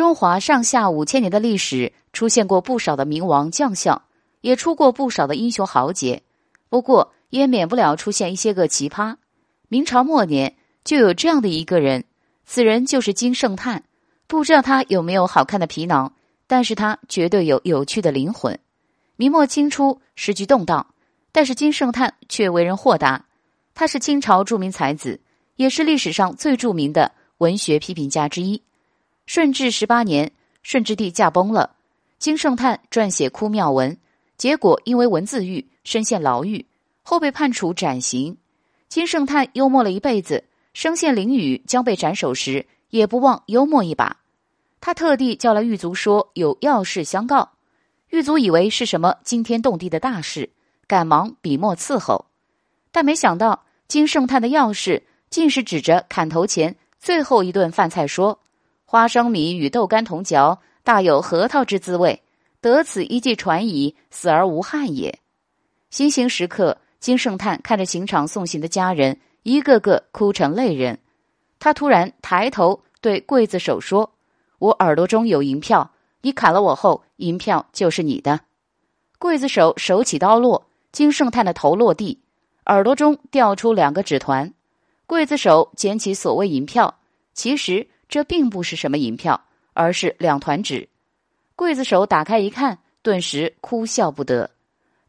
中华上下五千年的历史，出现过不少的名王将相，也出过不少的英雄豪杰。不过，也免不了出现一些个奇葩。明朝末年就有这样的一个人，此人就是金圣叹。不知道他有没有好看的皮囊，但是他绝对有有趣的灵魂。明末清初时局动荡，但是金圣叹却为人豁达。他是清朝著名才子，也是历史上最著名的文学批评家之一。顺治十八年，顺治帝驾崩了，金圣叹撰写哭庙文，结果因为文字狱身陷牢狱，后被判处斩刑。金圣叹幽默了一辈子，身陷囹圄将被斩首时，也不忘幽默一把。他特地叫来狱卒说有要事相告，狱卒以为是什么惊天动地的大事，赶忙笔墨伺候，但没想到金圣叹的要事竟是指着砍头前最后一顿饭菜说。花生米与豆干同嚼，大有核桃之滋味。得此一计传矣，死而无憾也。行刑时刻，金圣叹看着刑场送行的家人，一个个哭成泪人。他突然抬头对刽子手说：“我耳朵中有银票，你砍了我后，银票就是你的。”刽子手手起刀落，金圣叹的头落地，耳朵中掉出两个纸团。刽子手捡起所谓银票，其实。这并不是什么银票，而是两团纸。刽子手打开一看，顿时哭笑不得。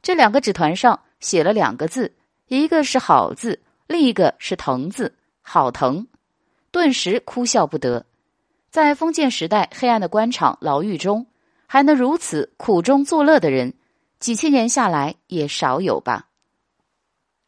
这两个纸团上写了两个字，一个是“好”字，另一个是“疼”字，好疼。顿时哭笑不得。在封建时代黑暗的官场牢狱中，还能如此苦中作乐的人，几千年下来也少有吧。